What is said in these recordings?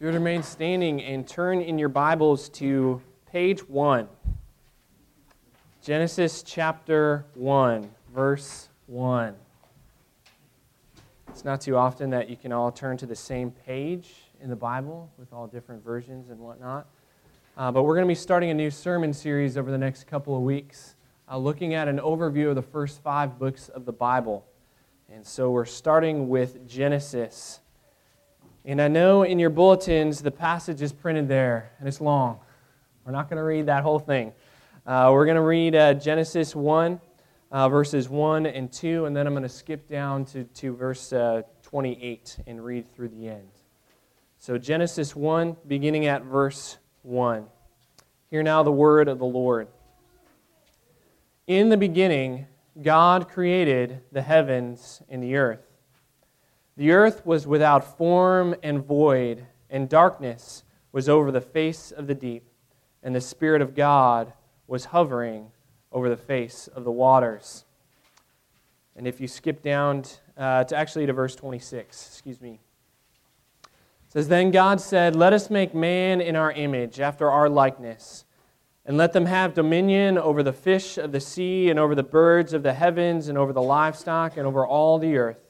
You would remain standing and turn in your Bibles to page 1. Genesis chapter 1, verse 1. It's not too often that you can all turn to the same page in the Bible with all different versions and whatnot. Uh, but we're going to be starting a new sermon series over the next couple of weeks, uh, looking at an overview of the first five books of the Bible. And so we're starting with Genesis. And I know in your bulletins the passage is printed there, and it's long. We're not going to read that whole thing. Uh, we're going to read uh, Genesis 1, uh, verses 1 and 2, and then I'm going to skip down to, to verse uh, 28 and read through the end. So, Genesis 1, beginning at verse 1. Hear now the word of the Lord. In the beginning, God created the heavens and the earth. The earth was without form and void, and darkness was over the face of the deep, and the Spirit of God was hovering over the face of the waters. And if you skip down uh, to actually to verse 26, excuse me. It says, Then God said, Let us make man in our image, after our likeness, and let them have dominion over the fish of the sea, and over the birds of the heavens, and over the livestock, and over all the earth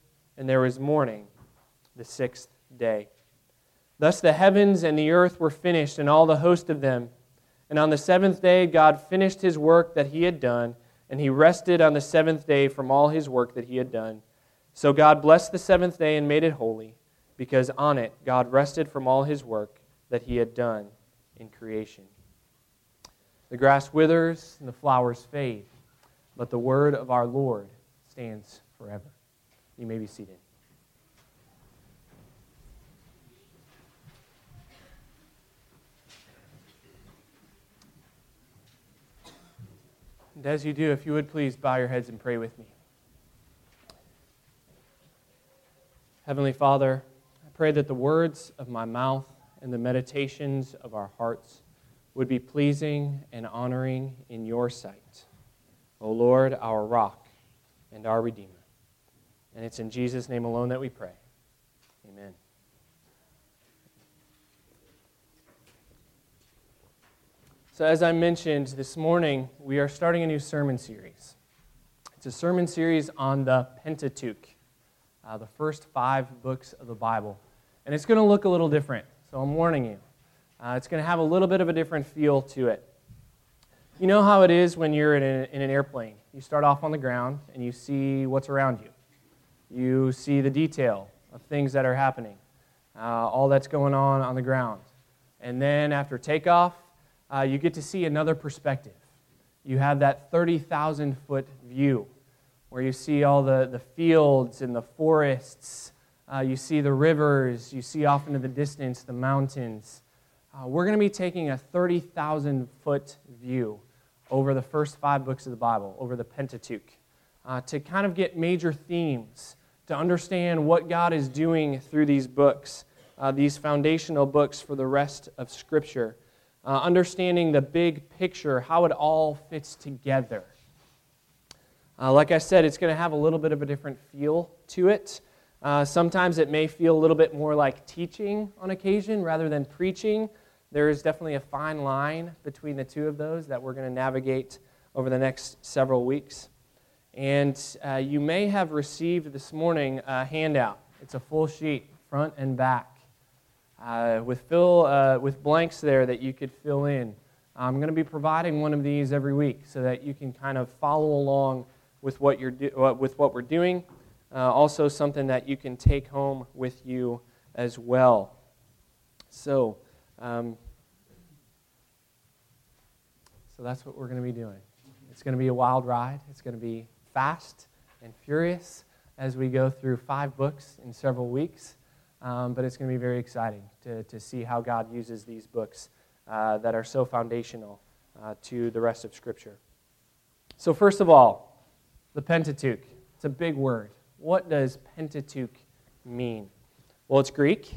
and there was morning, the sixth day. Thus the heavens and the earth were finished, and all the host of them. And on the seventh day, God finished his work that he had done, and he rested on the seventh day from all his work that he had done. So God blessed the seventh day and made it holy, because on it God rested from all his work that he had done in creation. The grass withers and the flowers fade, but the word of our Lord stands forever. You may be seated. And as you do, if you would please bow your heads and pray with me. Heavenly Father, I pray that the words of my mouth and the meditations of our hearts would be pleasing and honoring in your sight. O Lord, our rock and our Redeemer. And it's in Jesus' name alone that we pray. Amen. So, as I mentioned this morning, we are starting a new sermon series. It's a sermon series on the Pentateuch, uh, the first five books of the Bible. And it's going to look a little different, so I'm warning you. Uh, it's going to have a little bit of a different feel to it. You know how it is when you're in, in an airplane. You start off on the ground and you see what's around you. You see the detail of things that are happening, uh, all that's going on on the ground. And then after takeoff, uh, you get to see another perspective. You have that 30,000 foot view where you see all the, the fields and the forests. Uh, you see the rivers. You see off into the distance the mountains. Uh, we're going to be taking a 30,000 foot view over the first five books of the Bible, over the Pentateuch, uh, to kind of get major themes to understand what God is doing through these books, uh, these foundational books for the rest of Scripture. Uh, understanding the big picture, how it all fits together. Uh, like I said, it's going to have a little bit of a different feel to it. Uh, sometimes it may feel a little bit more like teaching on occasion rather than preaching. There is definitely a fine line between the two of those that we're going to navigate over the next several weeks. And uh, you may have received this morning a handout. It's a full sheet, front and back, uh, with, fill, uh, with blanks there that you could fill in I'm going to be providing one of these every week so that you can kind of follow along with what, you're do- with what we're doing. Uh, also, something that you can take home with you as well. So, um, so that's what we're going to be doing. It's going to be a wild ride. It's going to be fast and furious as we go through five books in several weeks. Um, but it's going to be very exciting to, to see how God uses these books uh, that are so foundational uh, to the rest of Scripture. So, first of all, the Pentateuch. It's a big word. What does Pentateuch mean? Well, it's Greek,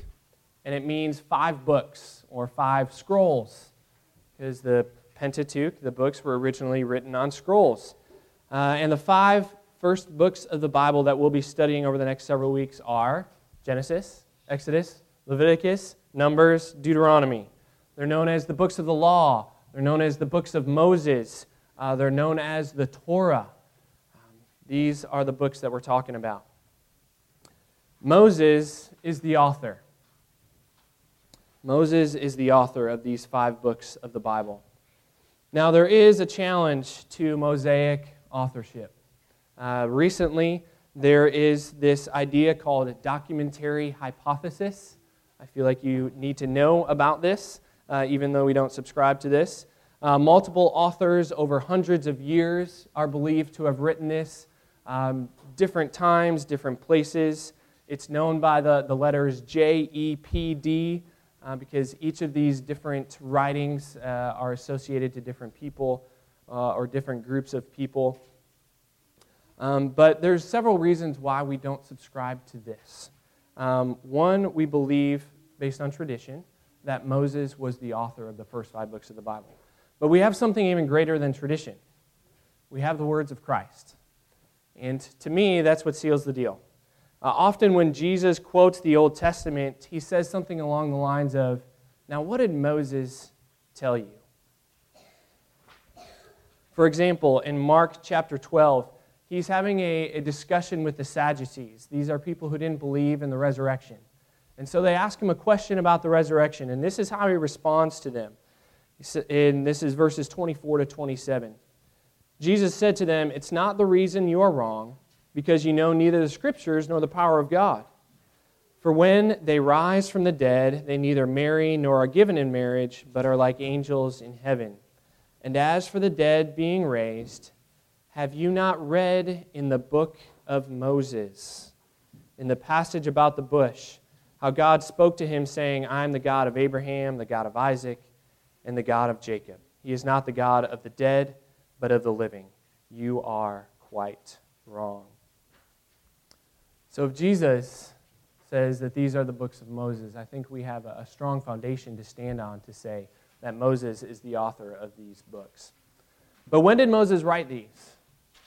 and it means five books or five scrolls, because the Pentateuch, the books, were originally written on scrolls. Uh, and the five first books of the Bible that we'll be studying over the next several weeks are Genesis, Exodus, Leviticus, Numbers, Deuteronomy. They're known as the books of the law. They're known as the books of Moses. Uh, they're known as the Torah. Um, these are the books that we're talking about. Moses is the author. Moses is the author of these five books of the Bible. Now, there is a challenge to Mosaic authorship. Uh, recently, there is this idea called a documentary hypothesis. I feel like you need to know about this, uh, even though we don't subscribe to this. Uh, multiple authors over hundreds of years are believed to have written this, um, different times, different places. It's known by the, the letters J, E, P, D, uh, because each of these different writings uh, are associated to different people uh, or different groups of people. Um, but there's several reasons why we don't subscribe to this. Um, one, we believe, based on tradition, that Moses was the author of the first five books of the Bible. But we have something even greater than tradition. We have the words of Christ. And to me, that's what seals the deal. Uh, often, when Jesus quotes the Old Testament, he says something along the lines of, Now, what did Moses tell you? For example, in Mark chapter 12, he's having a, a discussion with the Sadducees. These are people who didn't believe in the resurrection. And so they ask him a question about the resurrection, and this is how he responds to them. And this is verses 24 to 27. Jesus said to them, It's not the reason you are wrong, because you know neither the Scriptures nor the power of God. For when they rise from the dead, they neither marry nor are given in marriage, but are like angels in heaven. And as for the dead being raised, have you not read in the book of Moses, in the passage about the bush, how God spoke to him, saying, I am the God of Abraham, the God of Isaac, and the God of Jacob? He is not the God of the dead, but of the living. You are quite wrong. So if Jesus says that these are the books of Moses, I think we have a strong foundation to stand on to say that Moses is the author of these books. But when did Moses write these?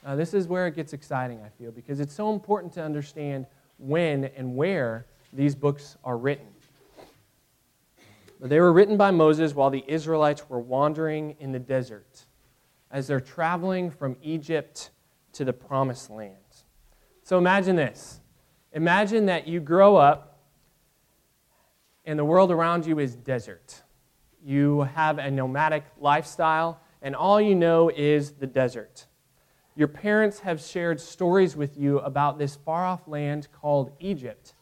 Uh, this is where it gets exciting, I feel, because it's so important to understand when and where these books are written. They were written by Moses while the Israelites were wandering in the desert as they're traveling from Egypt to the promised land. So imagine this. Imagine that you grow up and the world around you is desert. You have a nomadic lifestyle, and all you know is the desert. Your parents have shared stories with you about this far off land called Egypt,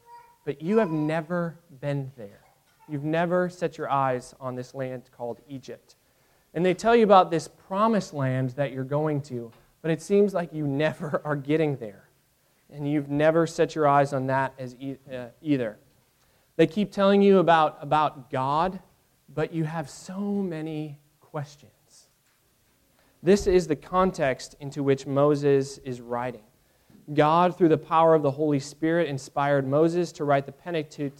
but you have never been there. You've never set your eyes on this land called Egypt. And they tell you about this promised land that you're going to, but it seems like you never are getting there. And you've never set your eyes on that as e- uh, either. They keep telling you about, about God, but you have so many questions. This is the context into which Moses is writing. God, through the power of the Holy Spirit, inspired Moses to write the Pentateuch,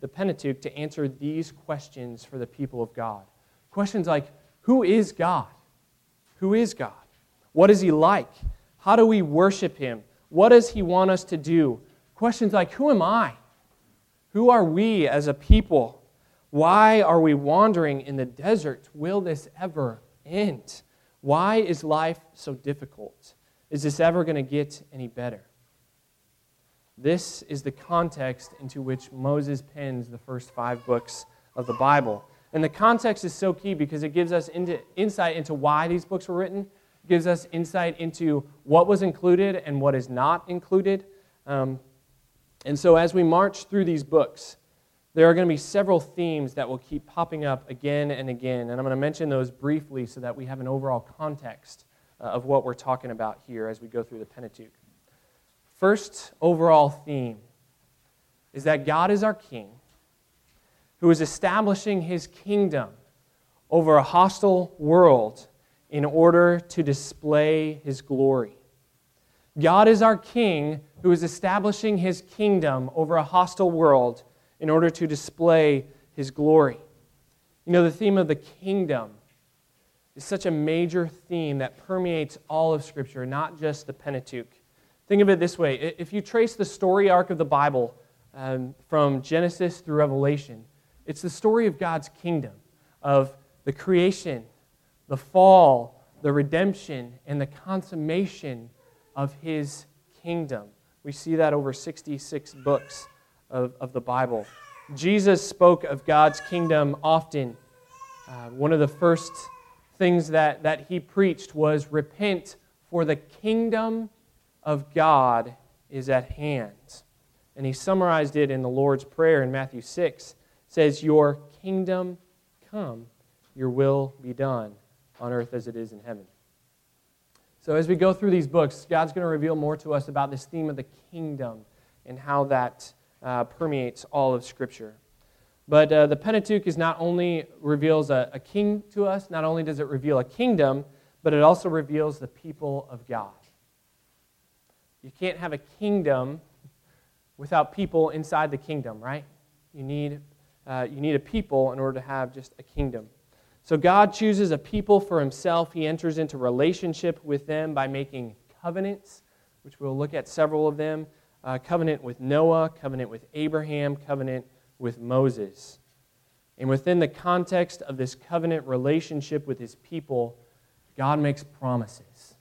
the Pentateuch to answer these questions for the people of God. Questions like Who is God? Who is God? What is He like? How do we worship Him? What does He want us to do? Questions like Who am I? Who are we as a people? Why are we wandering in the desert? Will this ever end? Why is life so difficult? Is this ever going to get any better? This is the context into which Moses pens the first five books of the Bible. And the context is so key because it gives us into, insight into why these books were written, it gives us insight into what was included and what is not included. Um, and so as we march through these books, there are going to be several themes that will keep popping up again and again. And I'm going to mention those briefly so that we have an overall context uh, of what we're talking about here as we go through the Pentateuch. First overall theme is that God is our King who is establishing his kingdom over a hostile world in order to display his glory. God is our King who is establishing his kingdom over a hostile world in order to display his glory. You know, the theme of the kingdom is such a major theme that permeates all of Scripture, not just the Pentateuch. Think of it this way if you trace the story arc of the Bible um, from Genesis through Revelation, it's the story of God's kingdom, of the creation, the fall, the redemption, and the consummation of his kingdom. We see that over 66 books of, of the Bible. Jesus spoke of God's kingdom often. Uh, one of the first things that, that he preached was repent, for the kingdom of God is at hand. And he summarized it in the Lord's Prayer in Matthew 6 says, Your kingdom come, your will be done on earth as it is in heaven. So, as we go through these books, God's going to reveal more to us about this theme of the kingdom and how that uh, permeates all of Scripture. But uh, the Pentateuch is not only reveals a, a king to us, not only does it reveal a kingdom, but it also reveals the people of God. You can't have a kingdom without people inside the kingdom, right? You need uh, you need a people in order to have just a kingdom. So God chooses a people for himself. He enters into relationship with them by making covenants, which we'll look at several of them uh, covenant with Noah, covenant with Abraham, covenant with Moses. And within the context of this covenant relationship with his people, God makes promises,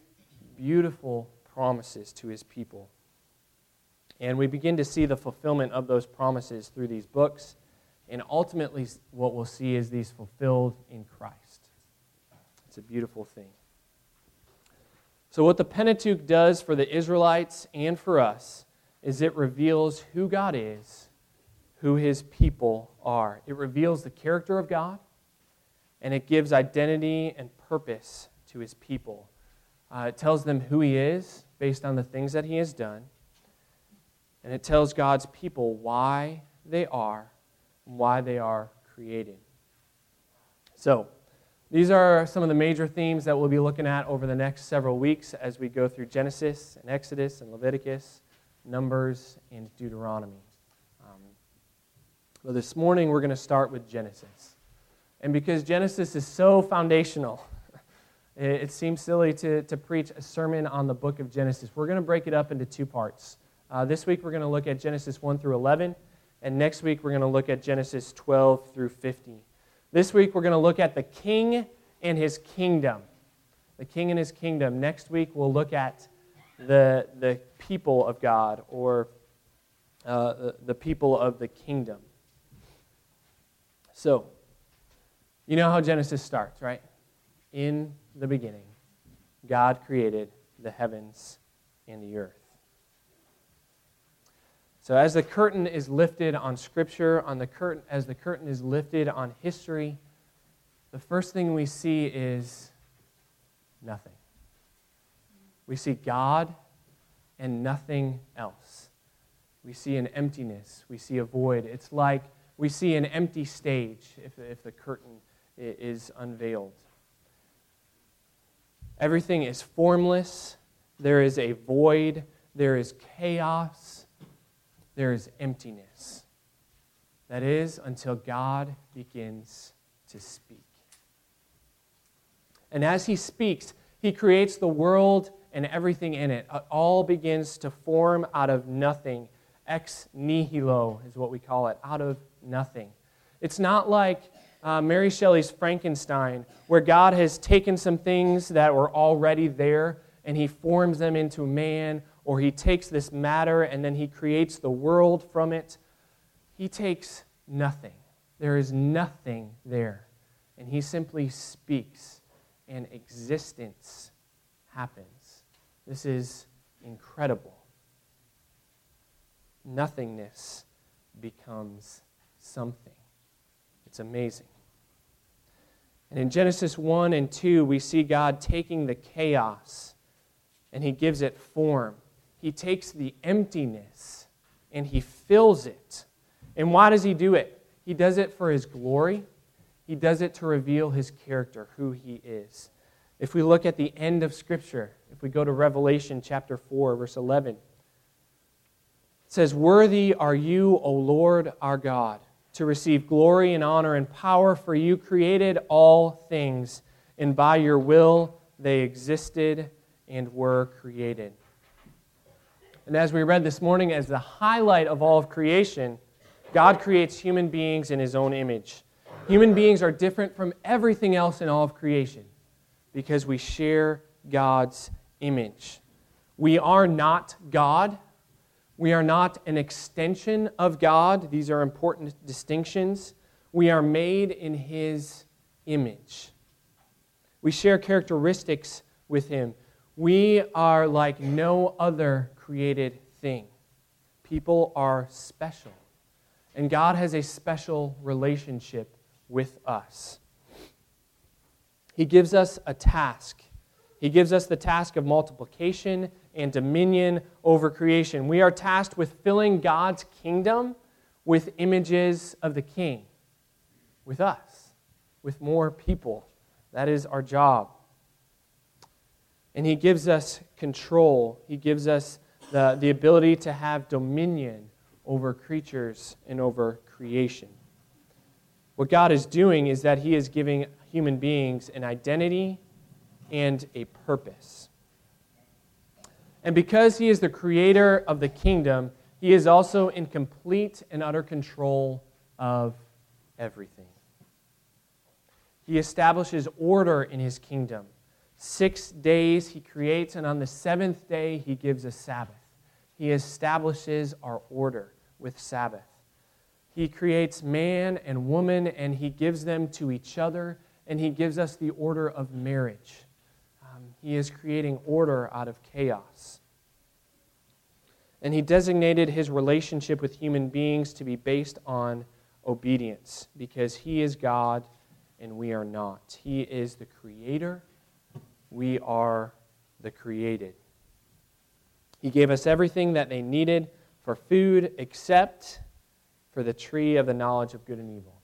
beautiful promises to his people. And we begin to see the fulfillment of those promises through these books and ultimately, what we'll see is these fulfilled in Christ. It's a beautiful thing. So, what the Pentateuch does for the Israelites and for us is it reveals who God is, who his people are. It reveals the character of God, and it gives identity and purpose to his people. Uh, it tells them who he is based on the things that he has done, and it tells God's people why they are why they are created. So, these are some of the major themes that we'll be looking at over the next several weeks as we go through Genesis and Exodus and Leviticus, Numbers, and Deuteronomy. Um, well, this morning we're going to start with Genesis. And because Genesis is so foundational, it, it seems silly to, to preach a sermon on the book of Genesis. We're going to break it up into two parts. Uh, this week we're going to look at Genesis 1 through 11 and next week, we're going to look at Genesis 12 through 50. This week, we're going to look at the king and his kingdom. The king and his kingdom. Next week, we'll look at the, the people of God or uh, the people of the kingdom. So, you know how Genesis starts, right? In the beginning, God created the heavens and the earth. So as the curtain is lifted on Scripture, on the curtain, as the curtain is lifted on history, the first thing we see is nothing. We see God and nothing else. We see an emptiness. We see a void. It's like we see an empty stage if, if the curtain is unveiled. Everything is formless. There is a void. There is chaos there is emptiness. That is, until God begins to speak. And as He speaks, He creates the world and everything in it. It all begins to form out of nothing. Ex nihilo is what we call it, out of nothing. It's not like uh, Mary Shelley's Frankenstein, where God has taken some things that were already there and he forms them into man or he takes this matter and then he creates the world from it. He takes nothing There is nothing there. And he simply speaks, and existence happens. This is incredible. Nothingness becomes something. It's amazing. And in Genesis 1 and 2, we see God taking the chaos and he gives it form. He takes the emptiness and he fills it. And why does he do it? He does it for his glory. He does it to reveal his character, who he is. If we look at the end of Scripture, if we go to Revelation chapter 4, verse 11, it says, Worthy are you, O Lord our God to receive glory and honor and power, for you created all things, and by your will they existed and were created. And as we read this morning, as the highlight of all of creation, God creates human beings in his own image. Human beings are different from everything else in all of creation because we share God's image. We are not God, we are not an extension of God. These are important distinctions. We are made in His image. We share characteristics with Him. We are like no other created thing. People are special. And God has a special relationship with us. He gives us a task. He gives us the task of multiplication and dominion over creation. We are tasked with filling God's kingdom with images of the king, with us, with more people. That is our job. And He gives us control, He gives us the, the ability to have dominion over creatures and over creation. What God is doing is that He is giving human beings an identity and a purpose. And because he is the creator of the kingdom, he is also in complete and utter control of everything. He establishes order in his kingdom. Six days he creates, and on the seventh day he gives a Sabbath. He establishes our order with Sabbath. He creates man and woman, and he gives them to each other, and he gives us the order of marriage. Um, he is creating order out of chaos. And he designated his relationship with human beings to be based on obedience because he is God and we are not. He is the creator, we are the created. He gave us everything that they needed for food except for the tree of the knowledge of good and evil.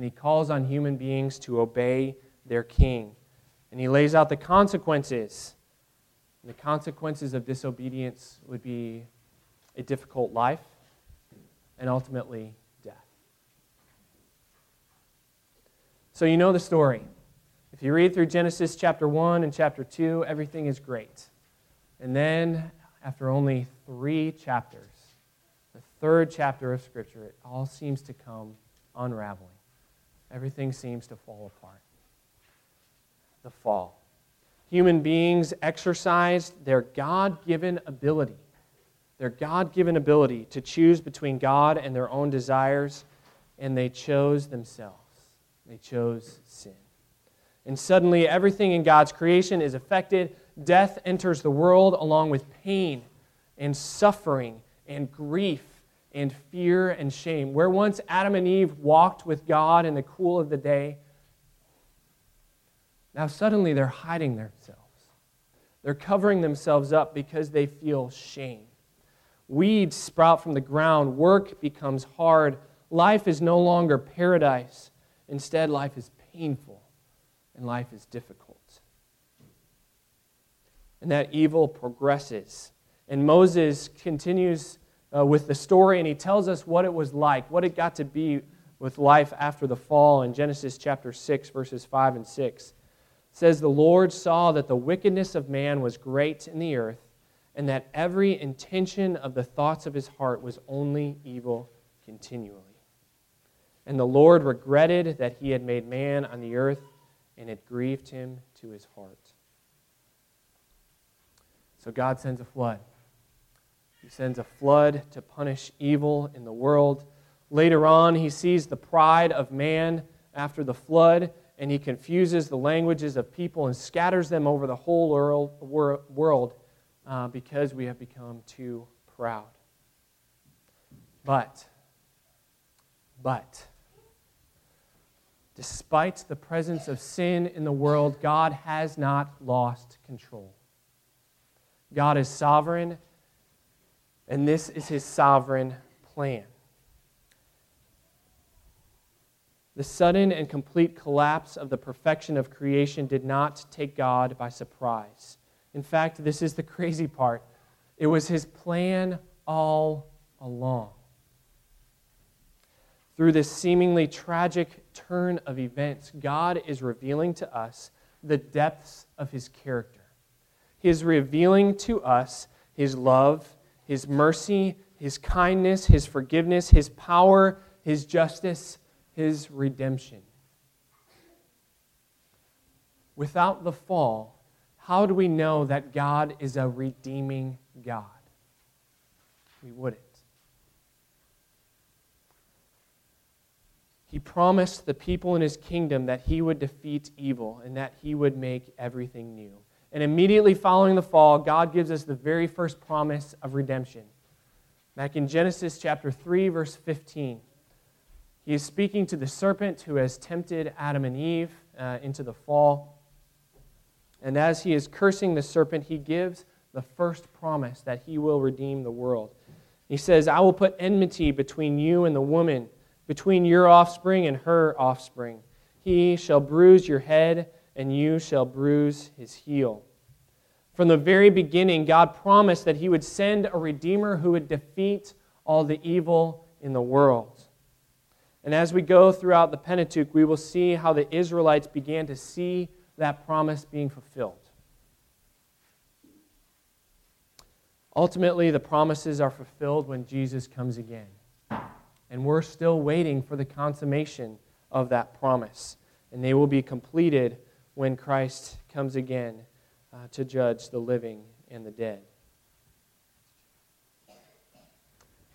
And he calls on human beings to obey their king and he lays out the consequences. And the consequences of disobedience would be a difficult life and ultimately death. So you know the story. If you read through Genesis chapter 1 and chapter 2, everything is great. And then, after only three chapters, the third chapter of Scripture, it all seems to come unraveling. Everything seems to fall apart the fall. Human beings exercised their God given ability, their God given ability to choose between God and their own desires, and they chose themselves. They chose sin. And suddenly, everything in God's creation is affected. Death enters the world along with pain and suffering and grief and fear and shame. Where once Adam and Eve walked with God in the cool of the day, now, suddenly they're hiding themselves. They're covering themselves up because they feel shame. Weeds sprout from the ground. Work becomes hard. Life is no longer paradise. Instead, life is painful and life is difficult. And that evil progresses. And Moses continues uh, with the story and he tells us what it was like, what it got to be with life after the fall in Genesis chapter 6, verses 5 and 6 It says, The Lord saw that the wickedness of man was great in the earth, and that every intention of the thoughts of his heart was only evil continually. And the Lord regretted that he had made man on the earth, and it grieved him to his heart. So God sends a flood. Sends a flood to punish evil in the world. Later on, he sees the pride of man after the flood, and he confuses the languages of people and scatters them over the whole world uh, because we have become too proud. But, but, despite the presence of sin in the world, God has not lost control. God is sovereign, and this is his sovereign plan. The sudden and complete collapse of the perfection of creation did not take God by surprise. In fact, this is the crazy part. It was his plan all along. Through this seemingly tragic turn of events, God is revealing to us the depths of his character. He is revealing to us his love, his mercy, his kindness, his forgiveness, his power, his justice, his redemption. Without the fall, how do we know that God is a redeeming God? We wouldn't. He promised the people in his kingdom that he would defeat evil and that he would make everything new. And immediately following the fall, God gives us the very first promise of redemption. Back in Genesis chapter 3, verse 15, he is speaking to the serpent who has tempted Adam and Eve uh, into the fall. And as he is cursing the serpent, he gives the first promise that he will redeem the world. He says, I will put enmity between you and the woman, between your offspring and her offspring. He shall bruise your head, and you shall bruise his heel. From the very beginning, God promised that he would send a Redeemer who would defeat all the evil in the world. And as we go throughout the Pentateuch, we will see how the Israelites began to see that promise being fulfilled. Ultimately, the promises are fulfilled when Jesus comes again. And we're still waiting for the consummation of that promise. And they will be completed when Christ comes again uh, to judge the living and the dead.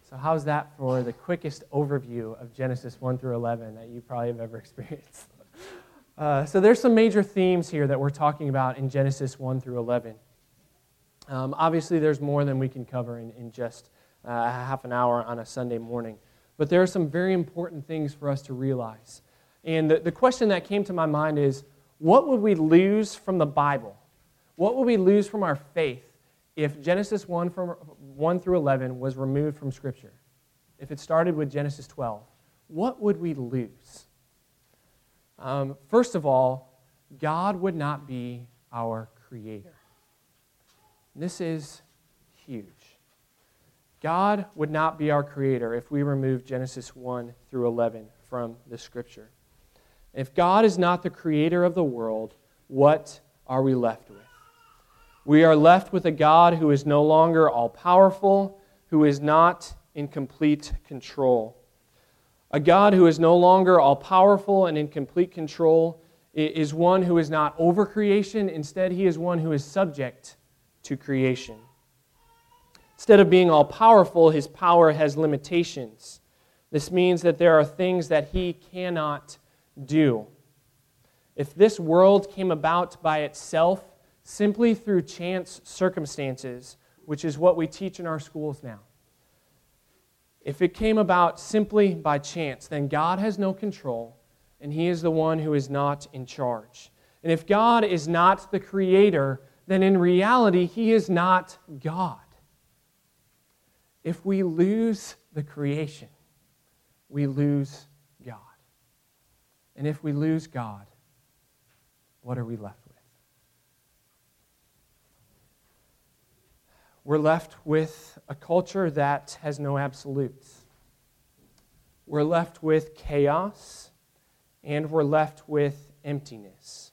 So, how's that for the quickest overview of Genesis 1 through 11 that you probably have ever experienced? Uh, so, there's some major themes here that we're talking about in Genesis 1 through 11. Um, obviously, there's more than we can cover in, in just uh, a half an hour on a Sunday morning. But there are some very important things for us to realize. And the, the question that came to my mind is what would we lose from the Bible? What would we lose from our faith if Genesis 1, from, 1 through 11 was removed from Scripture? If it started with Genesis 12, what would we lose? Um, first of all, God would not be our creator. This is huge. God would not be our creator if we remove Genesis 1 through 11 from the scripture. If God is not the creator of the world, what are we left with? We are left with a God who is no longer all powerful, who is not in complete control. A God who is no longer all powerful and in complete control is one who is not over creation. Instead, he is one who is subject to creation. Instead of being all powerful, his power has limitations. This means that there are things that he cannot do. If this world came about by itself simply through chance circumstances, which is what we teach in our schools now, if it came about simply by chance, then God has no control, and He is the one who is not in charge. And if God is not the creator, then in reality, He is not God. If we lose the creation, we lose. And if we lose God, what are we left with? We're left with a culture that has no absolutes. We're left with chaos, and we're left with emptiness.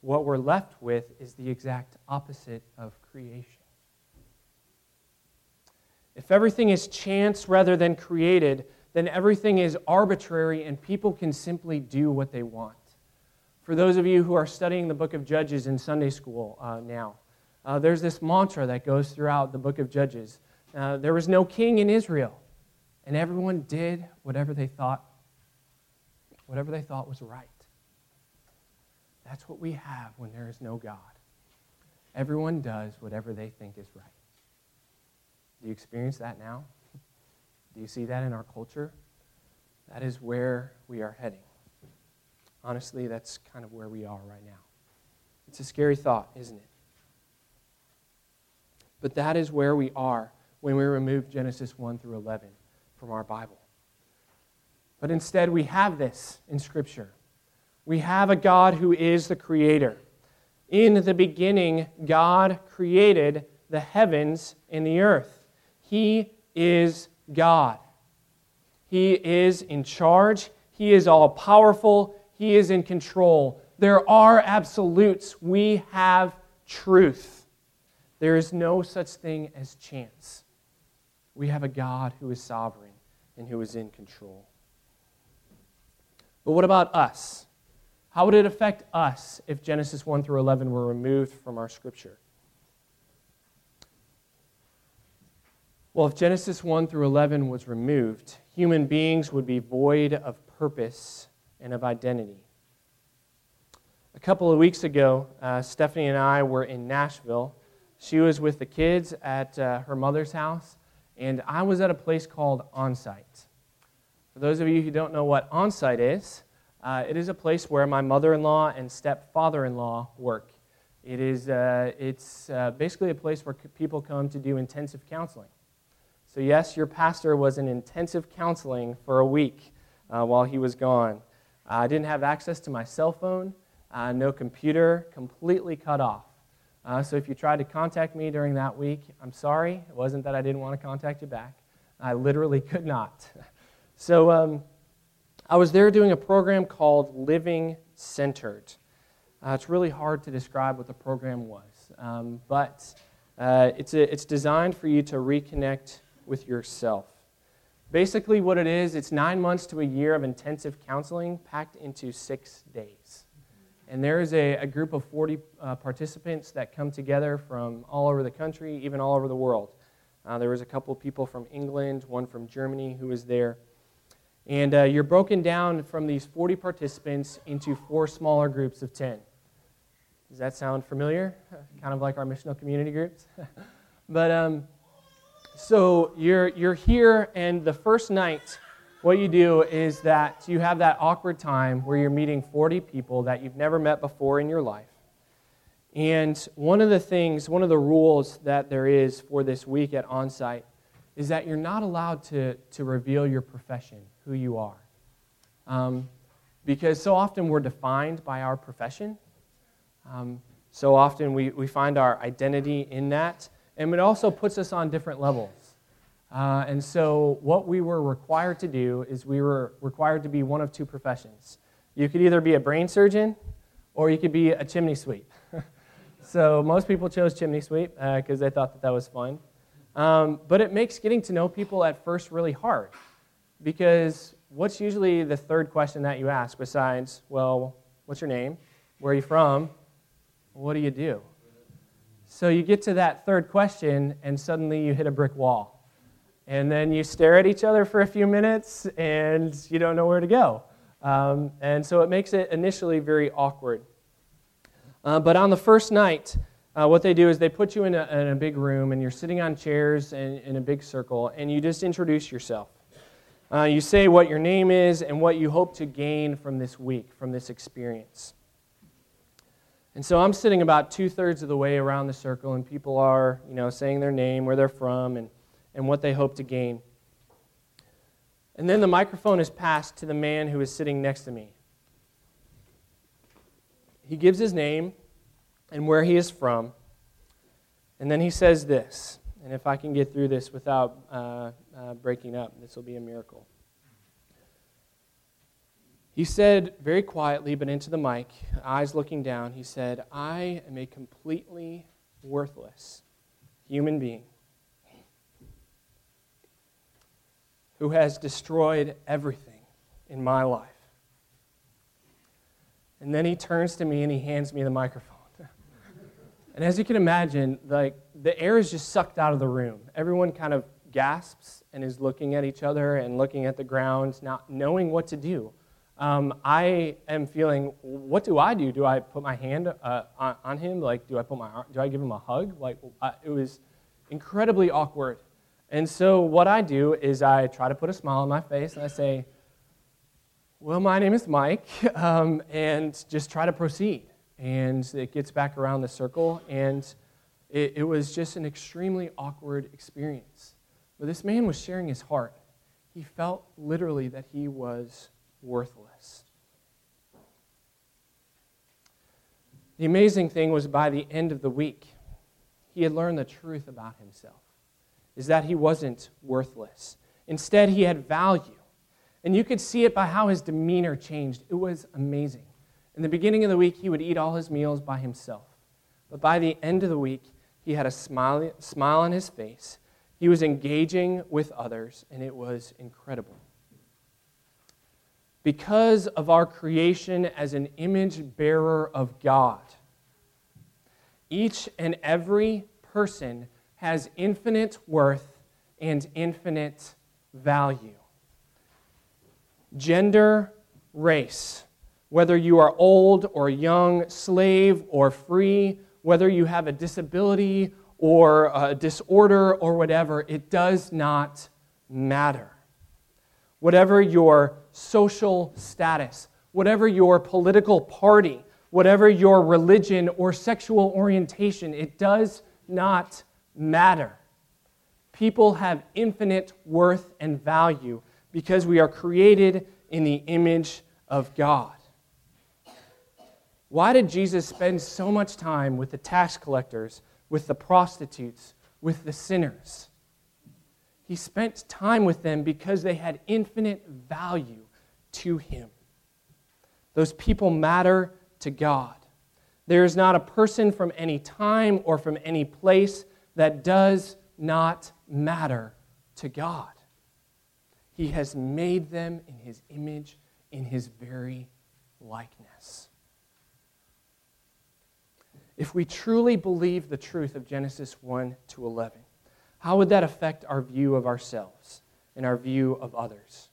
What we're left with is the exact opposite of creation. If everything is chance rather than created, then everything is arbitrary and people can simply do what they want. For those of you who are studying the book of Judges in Sunday school uh, now, uh, there's this mantra that goes throughout the book of Judges uh, there was no king in Israel, and everyone did whatever they thought whatever they thought was right. That's what we have when there is no God. Everyone does whatever they think is right. Do you experience that now? Do you see that in our culture? That is where we are heading. Honestly, that's kind of where we are right now. It's a scary thought, isn't it? But that is where we are when we remove Genesis 1 through 11 from our Bible. But instead, we have this in Scripture. We have a God who is the Creator. In the beginning, God created the heavens and the earth. He is God. He is in charge. He is all powerful. He is in control. There are absolutes. We have truth. There is no such thing as chance. We have a God who is sovereign and who is in control. But what about us? How would it affect us if Genesis 1 through 11 were removed from our scripture? Well, if Genesis 1 through 11 was removed, human beings would be void of purpose and of identity. A couple of weeks ago, uh, Stephanie and I were in Nashville. She was with the kids at uh, her mother's house, and I was at a place called Onsite. For those of you who don't know what Onsite is, uh, it is a place where my mother in law and stepfather in law work. It is, uh, it's uh, basically a place where people come to do intensive counseling. So, yes, your pastor was in intensive counseling for a week uh, while he was gone. I didn't have access to my cell phone, uh, no computer, completely cut off. Uh, so, if you tried to contact me during that week, I'm sorry. It wasn't that I didn't want to contact you back, I literally could not. so, um, I was there doing a program called Living Centered. Uh, it's really hard to describe what the program was, um, but uh, it's, a, it's designed for you to reconnect with yourself. Basically, what it is, it's nine months to a year of intensive counseling packed into six days. And there is a, a group of 40 uh, participants that come together from all over the country, even all over the world. Uh, there was a couple of people from England, one from Germany who was there. And uh, you're broken down from these 40 participants into four smaller groups of 10. Does that sound familiar? kind of like our missional community groups? but um, so you're, you're here, and the first night, what you do is that you have that awkward time where you're meeting 40 people that you've never met before in your life. And one of the things, one of the rules that there is for this week at Onsite is that you're not allowed to, to reveal your profession, who you are. Um, because so often we're defined by our profession. Um, so often we, we find our identity in that. And it also puts us on different levels. Uh, and so, what we were required to do is we were required to be one of two professions. You could either be a brain surgeon or you could be a chimney sweep. so, most people chose chimney sweep because uh, they thought that that was fun. Um, but it makes getting to know people at first really hard because what's usually the third question that you ask besides, well, what's your name? Where are you from? What do you do? So you get to that third question, and suddenly you hit a brick wall. And then you stare at each other for a few minutes, and you don't know where to go. Um, and so it makes it initially very awkward. Uh, but on the first night, uh, what they do is they put you in a, in a big room, and you're sitting on chairs in, in a big circle, and you just introduce yourself. Uh, you say what your name is and what you hope to gain from this week, from this experience. And so I'm sitting about two thirds of the way around the circle, and people are, you know, saying their name, where they're from, and, and what they hope to gain. And then the microphone is passed to the man who is sitting next to me. He gives his name and where he is from, and then he says this. And if I can get through this without uh, uh, breaking up, this will be a miracle. He said very quietly, but into the mic, eyes looking down, he said, I am a completely worthless human being who has destroyed everything in my life. And then he turns to me and he hands me the microphone. and as you can imagine, like the air is just sucked out of the room. Everyone kind of gasps and is looking at each other and looking at the ground, not knowing what to do. Um, I am feeling, what do I do? Do I put my hand uh, on, on, him? Like, do I put my, do I give him a hug? Like, uh, it was incredibly awkward. And so what I do is I try to put a smile on my face and I say, well, my name is Mike, um, and just try to proceed. And it gets back around the circle, and it, it was just an extremely awkward experience. But this man was sharing his heart. He felt literally that he was worthless. The amazing thing was by the end of the week, he had learned the truth about himself is that he wasn't worthless. Instead, he had value. And you could see it by how his demeanor changed. It was amazing. In the beginning of the week, he would eat all his meals by himself. But by the end of the week, he had a smile, smile on his face. He was engaging with others, and it was incredible. Because of our creation as an image bearer of God, each and every person has infinite worth and infinite value. Gender, race, whether you are old or young, slave or free, whether you have a disability or a disorder or whatever, it does not matter. Whatever your social status, whatever your political party, whatever your religion or sexual orientation, it does not matter. People have infinite worth and value because we are created in the image of God. Why did Jesus spend so much time with the tax collectors, with the prostitutes, with the sinners? He spent time with them because they had infinite value to him. Those people matter to God. There is not a person from any time or from any place that does not matter to God. He has made them in His image, in His very likeness. If we truly believe the truth of Genesis 1 to 11, how would that affect our view of ourselves and our view of others?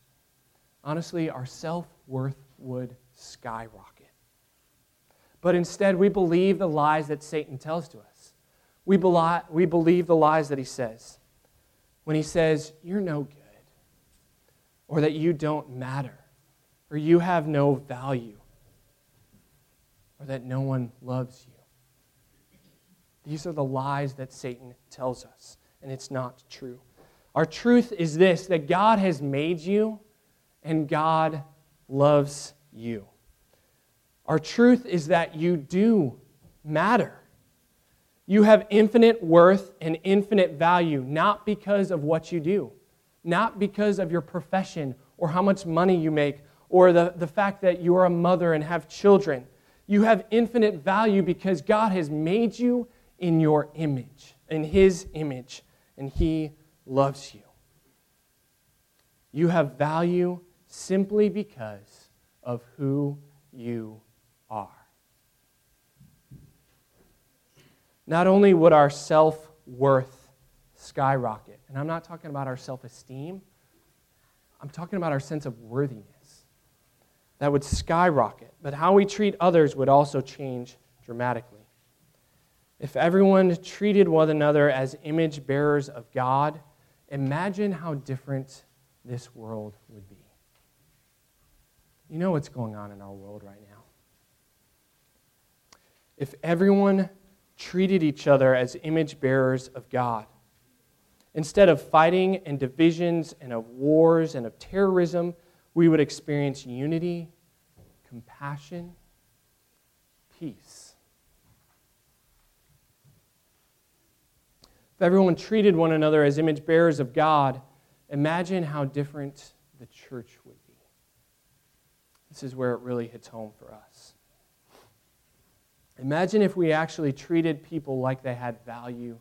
Honestly, our self worth would skyrocket. But instead, we believe the lies that Satan tells to us we, we believe the lies that he says. When he says, You're no good, or that you don't matter, or you have no value, or that no one loves you. These are the lies that Satan tells us, and it's not true. Our truth is this that God has made you, and God loves you. Our truth is that you do matter. You have infinite worth and infinite value, not because of what you do, not because of your profession or how much money you make or the, the fact that you are a mother and have children. You have infinite value because God has made you in your image, in His image, and He loves you. You have value simply because of who you are. not only would our self worth skyrocket, and I'm not talking about our self esteem, I'm talking about our sense of worthiness. That would skyrocket, but how we treat others would also change dramatically. If everyone treated one another as image bearers of God, imagine how different this world would be. You know what's going on in our world right now. If everyone treated each other as image bearers of God. Instead of fighting and divisions and of wars and of terrorism, we would experience unity, compassion, If everyone treated one another as image bearers of God, imagine how different the church would be. This is where it really hits home for us. Imagine if we actually treated people like they had value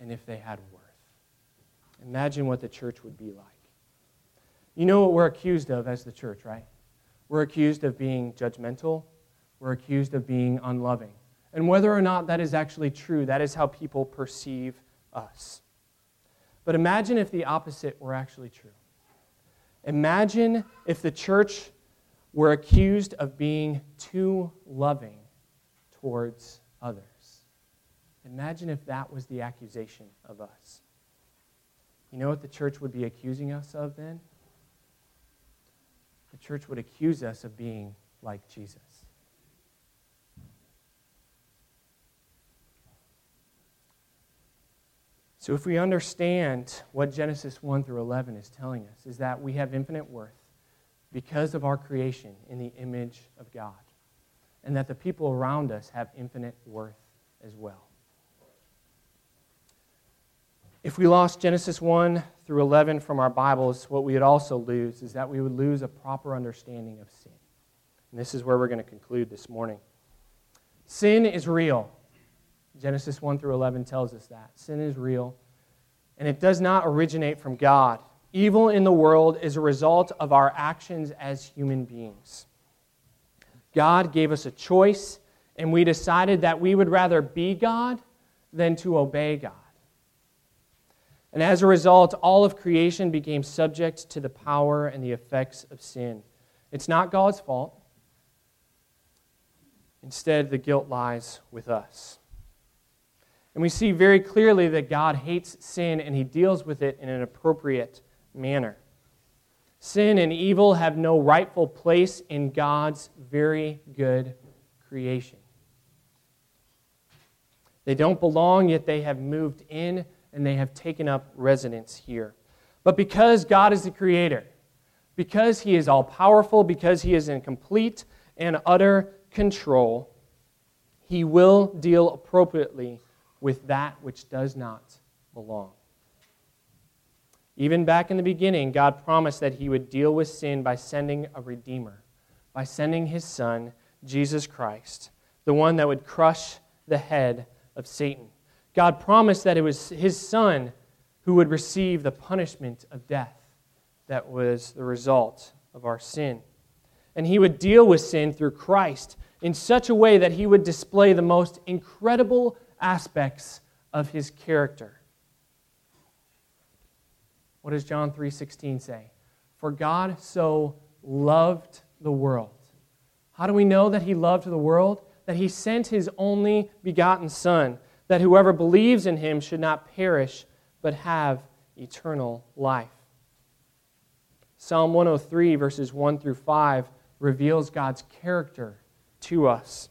and if they had worth. Imagine what the church would be like. You know what we're accused of as the church, right? We're accused of being judgmental, we're accused of being unloving. And whether or not that is actually true, that is how people perceive us. But imagine if the opposite were actually true. Imagine if the church were accused of being too loving towards others. Imagine if that was the accusation of us. You know what the church would be accusing us of then? The church would accuse us of being like Jesus. So, if we understand what Genesis 1 through 11 is telling us, is that we have infinite worth because of our creation in the image of God, and that the people around us have infinite worth as well. If we lost Genesis 1 through 11 from our Bibles, what we would also lose is that we would lose a proper understanding of sin. And this is where we're going to conclude this morning. Sin is real. Genesis 1 through 11 tells us that. Sin is real, and it does not originate from God. Evil in the world is a result of our actions as human beings. God gave us a choice, and we decided that we would rather be God than to obey God. And as a result, all of creation became subject to the power and the effects of sin. It's not God's fault. Instead, the guilt lies with us. And we see very clearly that God hates sin and he deals with it in an appropriate manner. Sin and evil have no rightful place in God's very good creation. They don't belong, yet they have moved in and they have taken up residence here. But because God is the creator, because he is all powerful, because he is in complete and utter control, he will deal appropriately with that which does not belong. Even back in the beginning, God promised that he would deal with sin by sending a redeemer, by sending his son, Jesus Christ, the one that would crush the head of Satan. God promised that it was his son who would receive the punishment of death that was the result of our sin. And he would deal with sin through Christ in such a way that he would display the most incredible aspects of his character. What does John 3:16 say? For God so loved the world. How do we know that he loved the world? That he sent his only begotten son that whoever believes in him should not perish, but have eternal life. Psalm 103, verses 1 through 5, reveals God's character to us.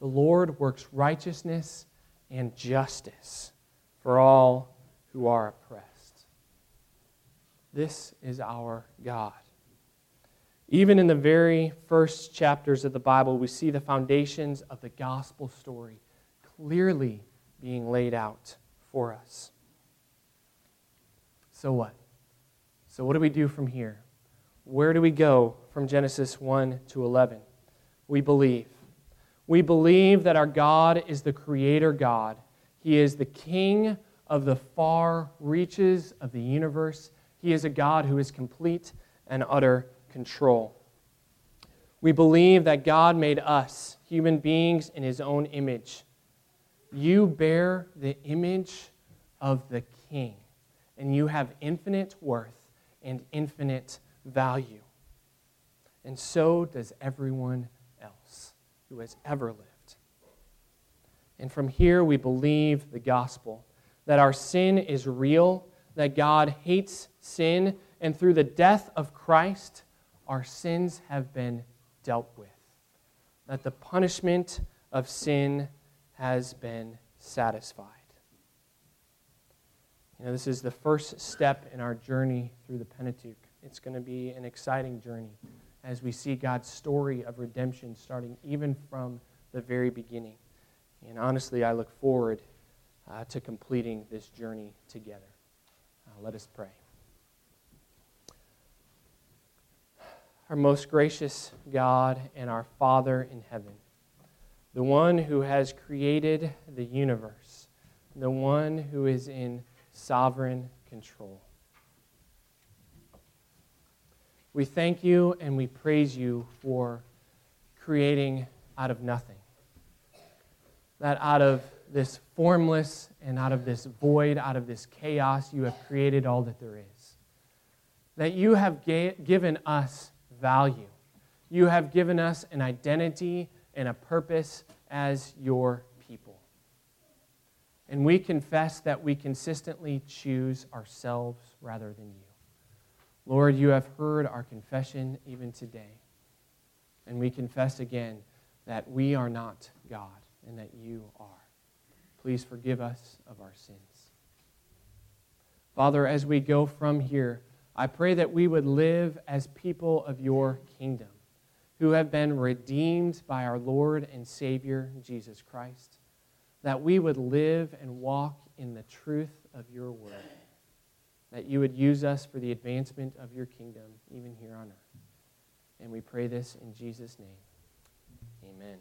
The Lord works righteousness and justice for all who are oppressed. This is our God. Even in the very first chapters of the Bible, we see the foundations of the gospel story clearly being laid out for us. So what? So, what do we do from here? Where do we go from Genesis 1 to 11? We believe. We believe that our God is the Creator God. He is the King of the far reaches of the universe. He is a God who is complete and utter control. We believe that God made us, human beings, in His own image. You bear the image of the King, and you have infinite worth and infinite value. And so does everyone who has ever lived. And from here, we believe the gospel that our sin is real, that God hates sin, and through the death of Christ, our sins have been dealt with. That the punishment of sin has been satisfied. You know, this is the first step in our journey through the Pentateuch. It's going to be an exciting journey as we see God's story of redemption starting even from the very beginning. And honestly, I look forward uh, to completing this journey together. Uh, let us pray. Our most gracious God and our Father in heaven, the one who has created the universe, the one who is in sovereign control. We thank you and we praise you for creating out of nothing. That out of this formless and out of this void, out of this chaos, you have created all that there is. That you have ga- given us value. You have given us an identity and a purpose as your people. And we confess that we consistently choose ourselves rather than you. Lord, you have heard our confession even today. And we confess again that we are not God and that you are. Please forgive us of our sins. Father, as we go from here, I pray that we would live as people of your kingdom who have been redeemed by our Lord and Savior, Jesus Christ, that we would live and walk in the truth of your word, that you would use us for the advancement of your kingdom, even here on earth. And we pray this in Jesus' name. Amen.